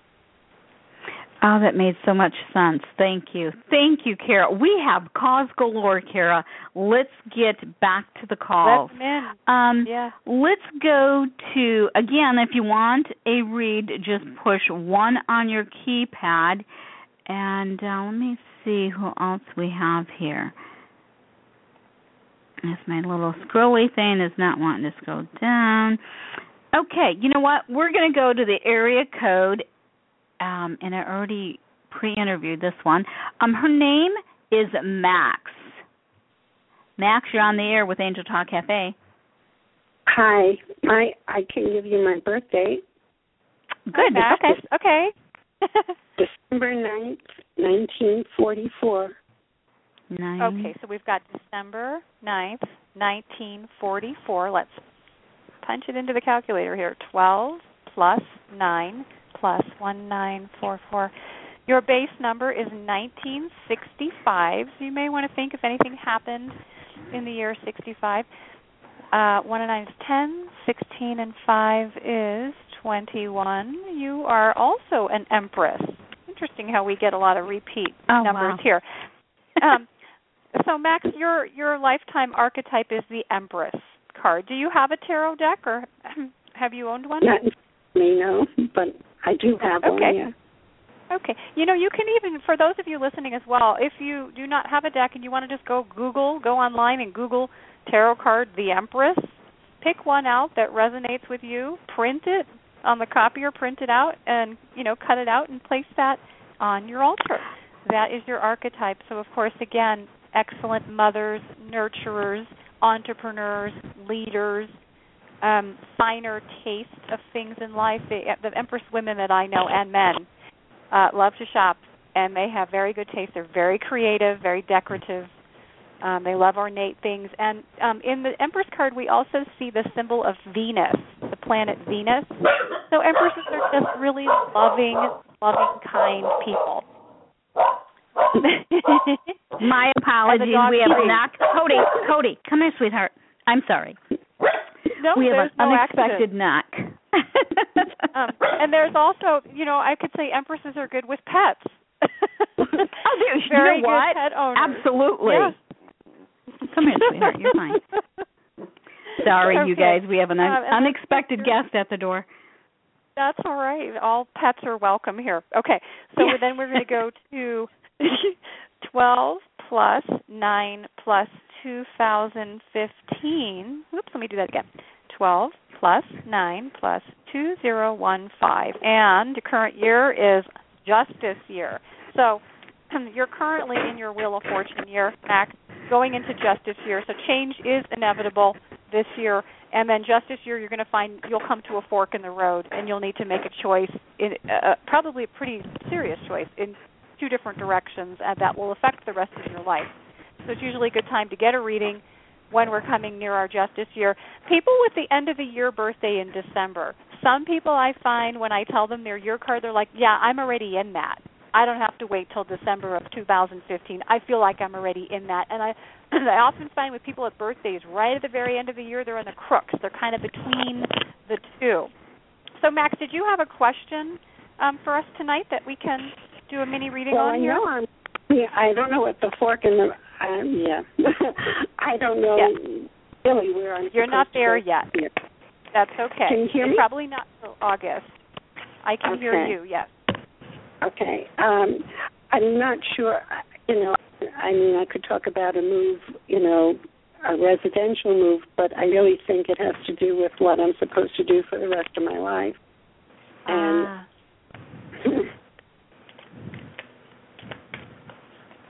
Oh, that made so much sense. Thank you. Thank you, Kaira. We have cause galore, Kaira. Let's get back to the calls. Um, yeah. Let's go to, again, if you want a read, just push 1 on your keypad and uh, let me see who else we have here. If my little scrolly thing is not wanting to scroll down. Okay, you know what? We're going to go to the area code, um, and I already pre-interviewed this one. Um, her name is Max. Max, you're on the air with Angel Talk Cafe. Hi, I I can give you my birthday. Good. Okay. Okay. December 9th, 1944. Nine. Okay, so we've got December 9th, 1944. Let's punch it into the calculator here. 12 plus 9 plus 1944. Your base number is 1965. So you may want to think if anything happened in the year 65. Uh, 1 and 9 is 10. 16 and 5 is 21. You are also an empress. Interesting how we get a lot of repeat oh, numbers wow. here. Um, so Max, your your lifetime archetype is the empress card. Do you have a tarot deck or have you owned one? Not me, no, but I do have okay. one. Yeah. Okay. You know, you can even for those of you listening as well, if you do not have a deck and you want to just go Google, go online and Google tarot card the Empress, pick one out that resonates with you, print it, on the copier, print it out, and you know, cut it out and place that on your altar. That is your archetype. So, of course, again, excellent mothers, nurturers, entrepreneurs, leaders, um, finer taste of things in life. The, the Empress women that I know and men uh, love to shop, and they have very good taste. They're very creative, very decorative, um, they love ornate things. And um, in the Empress card, we also see the symbol of Venus, the planet Venus. So Empresses are just really loving, loving, kind people. My apologies. We have not. Cody, Cody, come here, sweetheart. I'm sorry. no, we have an no unexpected knock. um, and there's also, you know, I could say empresses are good with pets. oh, there, Very you know what? pet owners. Absolutely. Yeah. Come here, sweetheart. You're fine. Sorry, you guys. We have an un- Um, unexpected guest at the door. That's all right. All pets are welcome here. Okay, so Yeah. then we're going to go to 12 plus 9 plus 2015. Oops, let me do that again. 12 plus 9 plus 2015. And the current year is Justice Year. So you're currently in your Wheel of Fortune year, Mac, going into Justice Year. So change is inevitable this year. And then Justice Year, you're going to find you'll come to a fork in the road, and you'll need to make a choice, in, uh, probably a pretty serious choice, in two different directions, and that will affect the rest of your life. So it's usually a good time to get a reading when we're coming near our Justice Year. People with the end of the year birthday in December. Some people I find when I tell them their year card, they're like, "Yeah, I'm already in that. I don't have to wait till December of 2015. I feel like I'm already in that." And I, I often find with people at birthdays right at the very end of the year, they're in the crooks. They're kind of between the two. So, Max, did you have a question um, for us tonight that we can do a mini reading well, on I here? know I'm. Yeah, I don't know what the fork in the. Um, yeah, I don't know really where I'm. You're not there yet. Yeah. That's okay. Can you hear It's me? Probably not till August. I can hear you. Yes. Okay. Um, I'm not sure. You know, I mean, I could talk about a move. You know, a residential move, but I really think it has to do with what I'm supposed to do for the rest of my life. And Ah,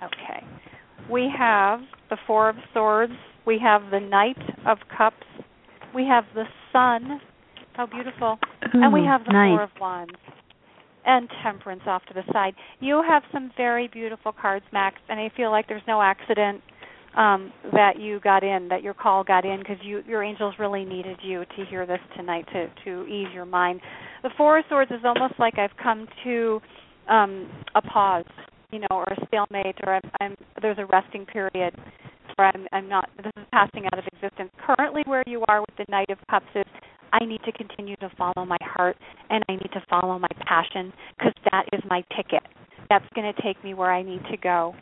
okay. We have the Four of Swords. We have the Knight of Cups. We have the Sun. How beautiful. and we have the nice. Four of Wands. And Temperance off to the side. You have some very beautiful cards, Max, and I feel like there's no accident um, that you got in, that your call got in, because you your angels really needed you to hear this tonight to to ease your mind. The Four of Swords is almost like I've come to um, a pause, you know, or a stalemate, or I'm, I'm there's a resting period where I'm I'm not this is passing out of existence. Currently, where you are with the Knight of Cups is I need to continue to follow my heart and I need to follow my passion because that is my ticket. That's going to take me where I need to go.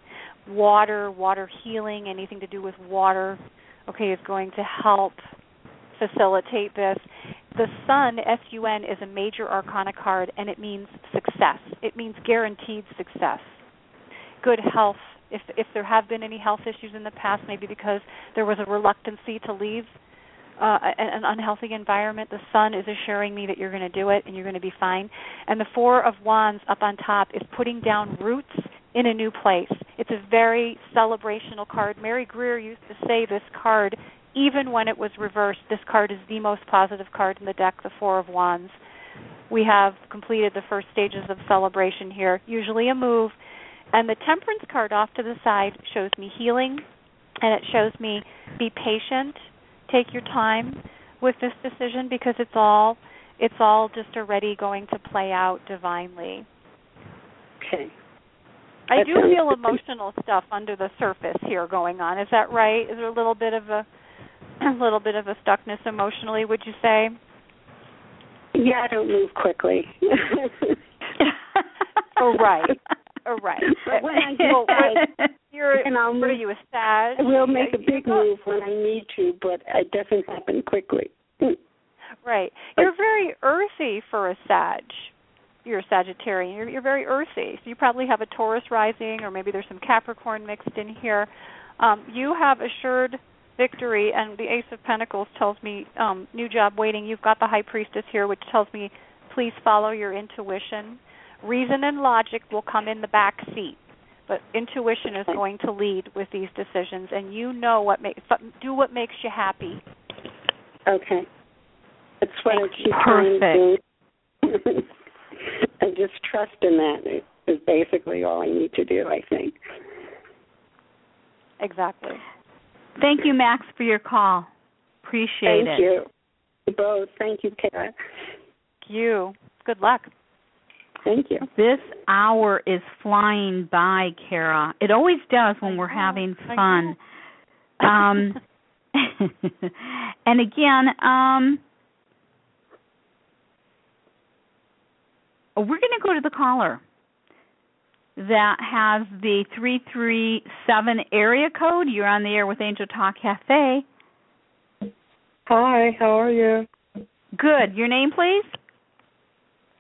Water, water healing, anything to do with water, okay, is going to help facilitate this. The Sun, S U N, is a major arcana card and it means success. It means guaranteed success. Good health. If if there have been any health issues in the past, maybe because there was a reluctancy to leave uh, an, an unhealthy environment, the sun is assuring me that you're going to do it and you're going to be fine. And the Four of Wands up on top is putting down roots in a new place. It's a very celebrational card. Mary Greer used to say this card, even when it was reversed, this card is the most positive card in the deck, the Four of Wands. We have completed the first stages of celebration here, usually a move. And the Temperance card off to the side shows me healing, and it shows me be patient, take your time with this decision because it's all it's all just already going to play out divinely. okay. I do feel emotional stuff under the surface here going on. Is that right? Is there a little bit of a a little bit of a stuckness emotionally, would you say? Yeah, I don't move quickly. oh right. Oh right. But when I get Well, and I'll move, you a Sag? I will make a big move when I need to, but it doesn't happen quickly. Right. You're very earthy for a Sag. You're a Sagittarian. You're, you're very earthy. So you probably have a Taurus rising, or maybe there's some Capricorn mixed in here. Um, you have assured victory, and the Ace of Pentacles tells me um, new job waiting. You've got the High Priestess here, which tells me please follow your intuition. Reason and logic will come in the back seat, but intuition is going to lead with these decisions, and you know what makes do what makes you happy. Okay. That's what I keep you. trying to do. and just trust in that is basically all I need to do, I think. Exactly. Thank you, Max, for your call. Appreciate Thank it. you. Both. Thank you, Kaira. You. Good luck. Thank you. This hour is flying by, Kaira. It always does when we're having fun. Um, and again, um, we're going to go to the caller that has the 337 area code. You're on the air with Angel Talk Cafe. Hi, how are you? Good. Your name, please?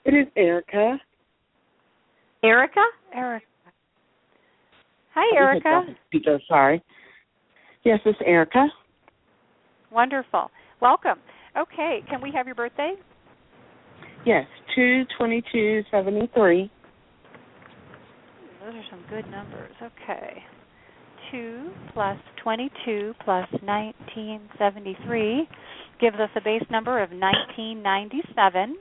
It is Erica. Erica? Erica. Hi, Erica. Speaker, sorry. Yes, it's Erica. Wonderful. Welcome. Okay, can we have your birthday? Yes, two twenty two seventy three. Those are some good numbers. Okay. 2 plus 22 plus 1973 gives us a base number of 1997.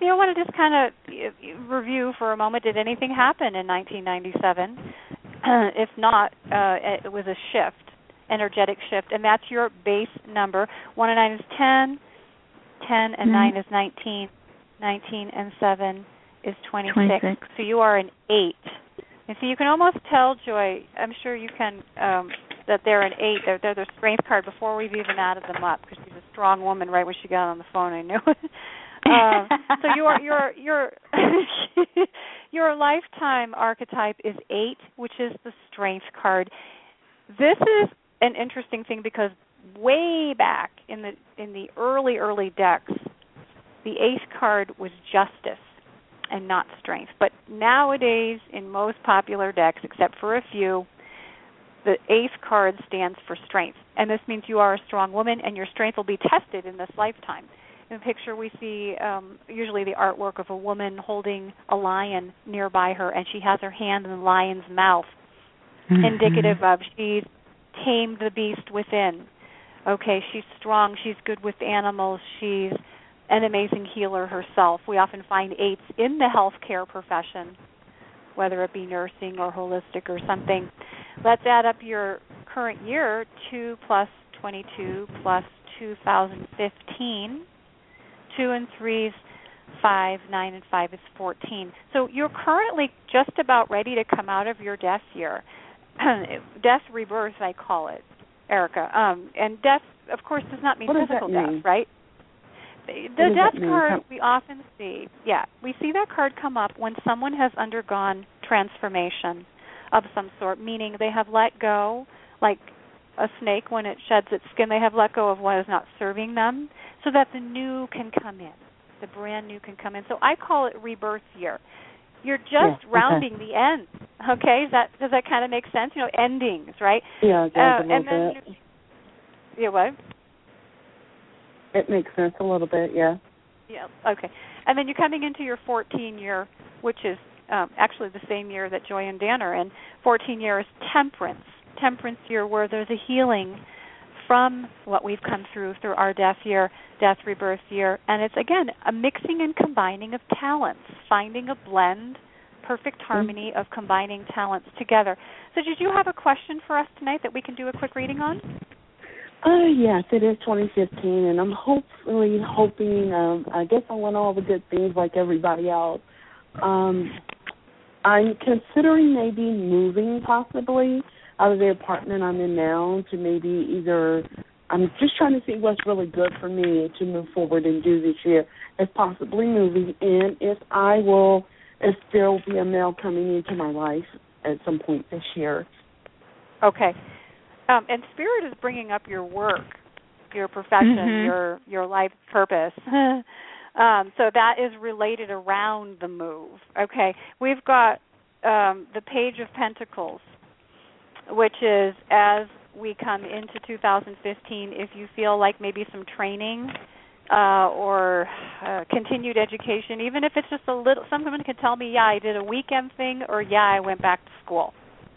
So I want to just kind of review for a moment did anything happen in 1997? if not, uh, it was a shift, energetic shift, and that's your base number. 1 and 9 is 10, 10 and mm-hmm. 9 is 19, 19 and 7 is 26. 26. So you are an 8. And so you can almost tell, Joy, I'm sure you can, um, that they're an 8. They're, they're their strength card before we've even added them up because she's a strong woman right when she got on the phone. I knew it. um, so your your your your lifetime archetype is eight, which is the strength card. This is an interesting thing because way back in the in the early early decks, the eighth card was justice and not strength. But nowadays, in most popular decks, except for a few, the eighth card stands for strength, and this means you are a strong woman, and your strength will be tested in this lifetime. In the picture, we see um, usually the artwork of a woman holding a lion nearby her, and she has her hand in the lion's mouth, mm-hmm. indicative of she's tamed the beast within. Okay, she's strong, she's good with animals, she's an amazing healer herself. We often find eights in the healthcare profession, whether it be nursing or holistic or something. Let's add up your current year 2 plus 22 plus 2015 two and threes, five, nine, and five is 14. So you're currently just about ready to come out of your death year. death rebirth, I call it, Erica. Um, and death, of course, does not mean what physical death, right? The, the death card we often see, yeah, we see that card come up when someone has undergone transformation of some sort, meaning they have let go, like a snake when it sheds its skin, they have let go of what is not serving them so that the new can come in. The brand new can come in. So I call it rebirth year. You're just yeah, okay. rounding the end. Okay, Is that does that kind of make sense? You know, endings, right? Yeah, it does uh, a little and then, bit. Yeah, what? It makes sense a little bit, yeah. Yeah. Okay. And then you're coming into your 14 year, which is um, actually the same year that Joy and Dan are in. 14 year is temperance. Temperance year, where there's a healing from what we've come through through our death year, death rebirth year, and it's again a mixing and combining of talents, finding a blend, perfect harmony of combining talents together. So, did you have a question for us tonight that we can do a quick reading on? Uh, yes, it is 2015, and I'm hopefully hoping. Um, I guess I want all the good things like everybody else. Um, I'm considering maybe moving, possibly out of the apartment I'm in now to maybe either I'm just trying to see what's really good for me to move forward and do this year as possibly moving and if I will if there will be a male coming into my life at some point this year. Okay. Um, and spirit is bringing up your work, your profession, mm-hmm. your your life purpose. um, so that is related around the move. Okay. We've got um, the page of pentacles which is as we come into 2015, if you feel like maybe some training uh, or uh, continued education, even if it's just a little, someone can tell me, yeah, I did a weekend thing, or yeah, I went back to school.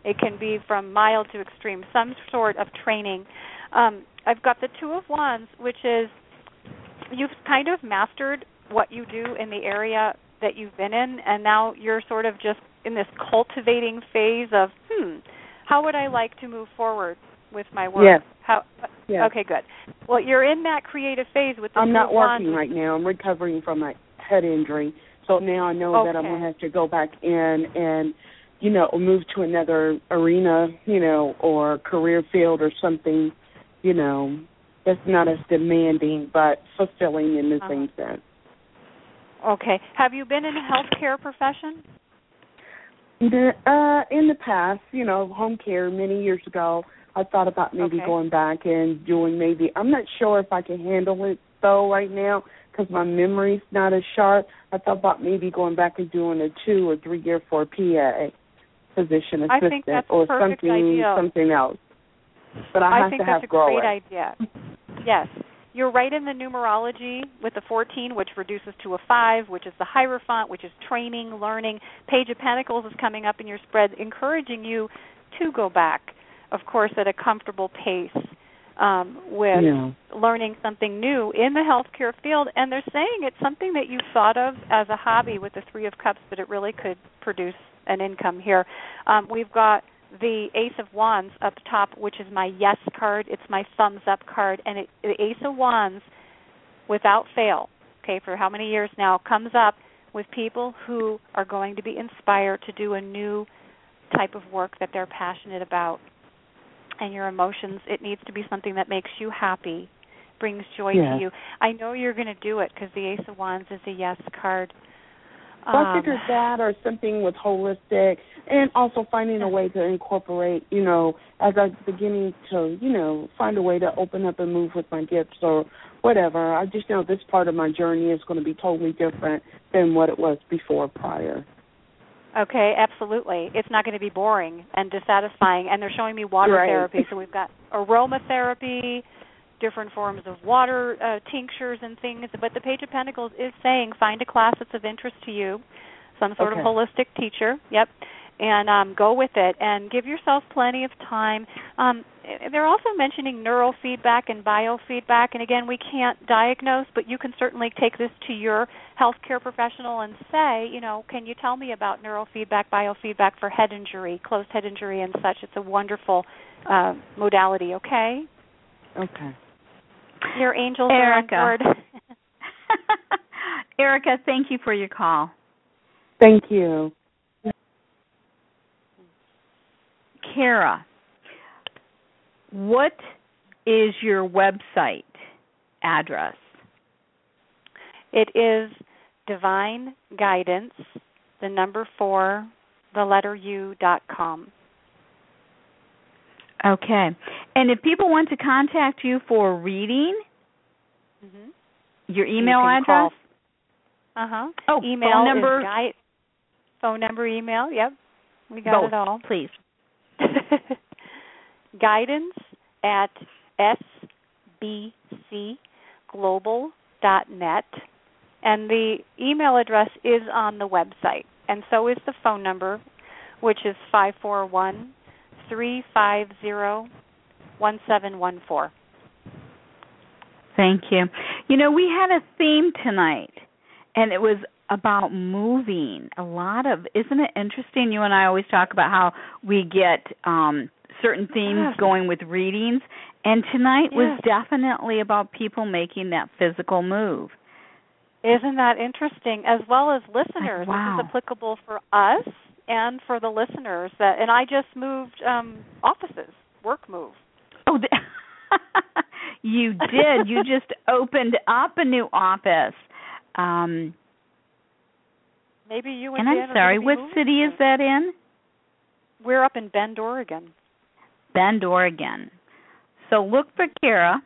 It can be from mild to extreme, some sort of training. Um, I've got the Two of Wands, which is you've kind of mastered what you do in the area that you've been in, and now you're sort of just in this cultivating phase of, hmm, how would I like to move forward with my work? Yes. How? Yes. Okay, good. Well, you're in that creative phase with the. I'm not working wands. right now. I'm recovering from my head injury, so now I know okay. that I'm gonna have to go back in and, you know, move to another arena, you know, or career field or something you know, it's not as demanding but fulfilling in the Uh-huh. same sense. Okay. Have you been in a healthcare profession? Uh, in the past, you know, home care many years ago, I thought about maybe Okay. going back and doing maybe. I'm not sure if I can handle it though right now because my memory's not as sharp. I thought about maybe going back and doing a two or three year for PA physician I assistant or something idea. something else. But I have think to that's have a great idea. Yes. You're right in the numerology with the 14, which reduces to a 5, which is the Hierophant, which is training, learning. Page of Pentacles is coming up in your spread, encouraging you to go back, of course, at a comfortable pace um, with Yeah. learning something new in the healthcare field. And they're saying it's something that you thought of as a hobby with the Three of Cups, but it really could produce an income here. Um, we've got the Ace of Wands up top, which is my yes card. It's my thumbs up card, and it, the Ace of Wands, without fail, okay, for how many years now, comes up with people who are going to be inspired to do a new type of work that they're passionate about. And your emotions, it needs to be something that makes you happy, brings joy Yes. to you. I know you're going to do it because the Ace of Wands is a yes card. So I Um, figured that or something with holistic and also finding a way to incorporate, you know, as I'm beginning to, you know, find a way to open up and move with my gifts or whatever. I just know this part of my journey is going to be totally different than what it was before prior. Okay, absolutely. It's not going to be boring and dissatisfying. And they're showing me water Right. therapy. So we've got aromatherapy, different forms of water uh, tinctures and things. But the Page of Pentacles is saying find a class that's of interest to you, some sort Okay. of holistic teacher. Yep. And um, go with it and give yourself plenty of time. Um, they're also mentioning neurofeedback and biofeedback. And again, we can't diagnose, but you can certainly take this to your healthcare professional and say, you know, can you tell me about neurofeedback, biofeedback for head injury, closed head injury, and such? It's a wonderful uh, modality. Okay, Okay. Your angels Erica. are on board. Erica, thank you for your call. Thank you. Kaira, what is your website address? It is divine guidance, the number four, the letter U dot com. Okay. And if people want to contact you for reading, Mm-hmm. your email address? Uh huh. Oh, email phone number? guide, phone number, email. Yep, we got Both, it all. please. guidance at sbcglobal.net. And the email address is on the website, and so is the phone number, which is five four one three five zero one seven one four. Thank you. You know, we had a theme tonight, and it was about moving. A lot of, isn't it interesting? You and I always talk about how we get um certain themes Yes. going with readings, and tonight was definitely about people making that physical move. Isn't that interesting? As well as listeners, wow. this is applicable for us and for the listeners. That and I just moved um offices, work move. Oh, th- you did. You just opened up a new office. Um, Maybe you and, and I'm sorry, what city is that in? We're up in Bend, Oregon. Bend, Oregon. So look for Kaira.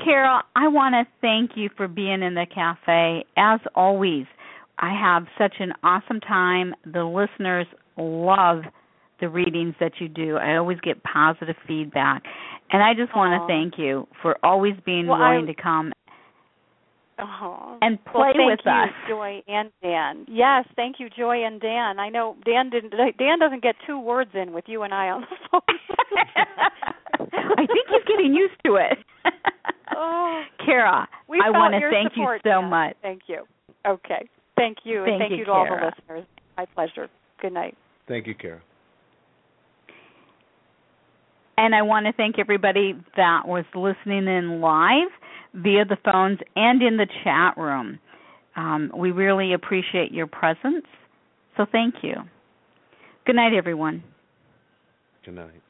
Kaira, I want to thank you for being in the cafe. As always, I have such an awesome time. The listeners love the readings that you do. I always get positive feedback. And I just want to thank you for always being Well, willing I- to come Oh. and well, play thank with you, us. Joy and Dan. Yes, thank you, Joy and Dan. I know Dan didn't. Dan doesn't get two words in with you and I on the phone. I think he's getting used to it. Oh. Kaira, I want to thank support, you so Dan. much. Thank you. Okay. Thank you, Thank and thank you, you, to all the listeners. My pleasure. Good night. Thank you, Kaira. And I want to thank everybody that was listening in live via the phones and in the chat room. Um, we really appreciate your presence. So thank you. Good night, everyone. Good night.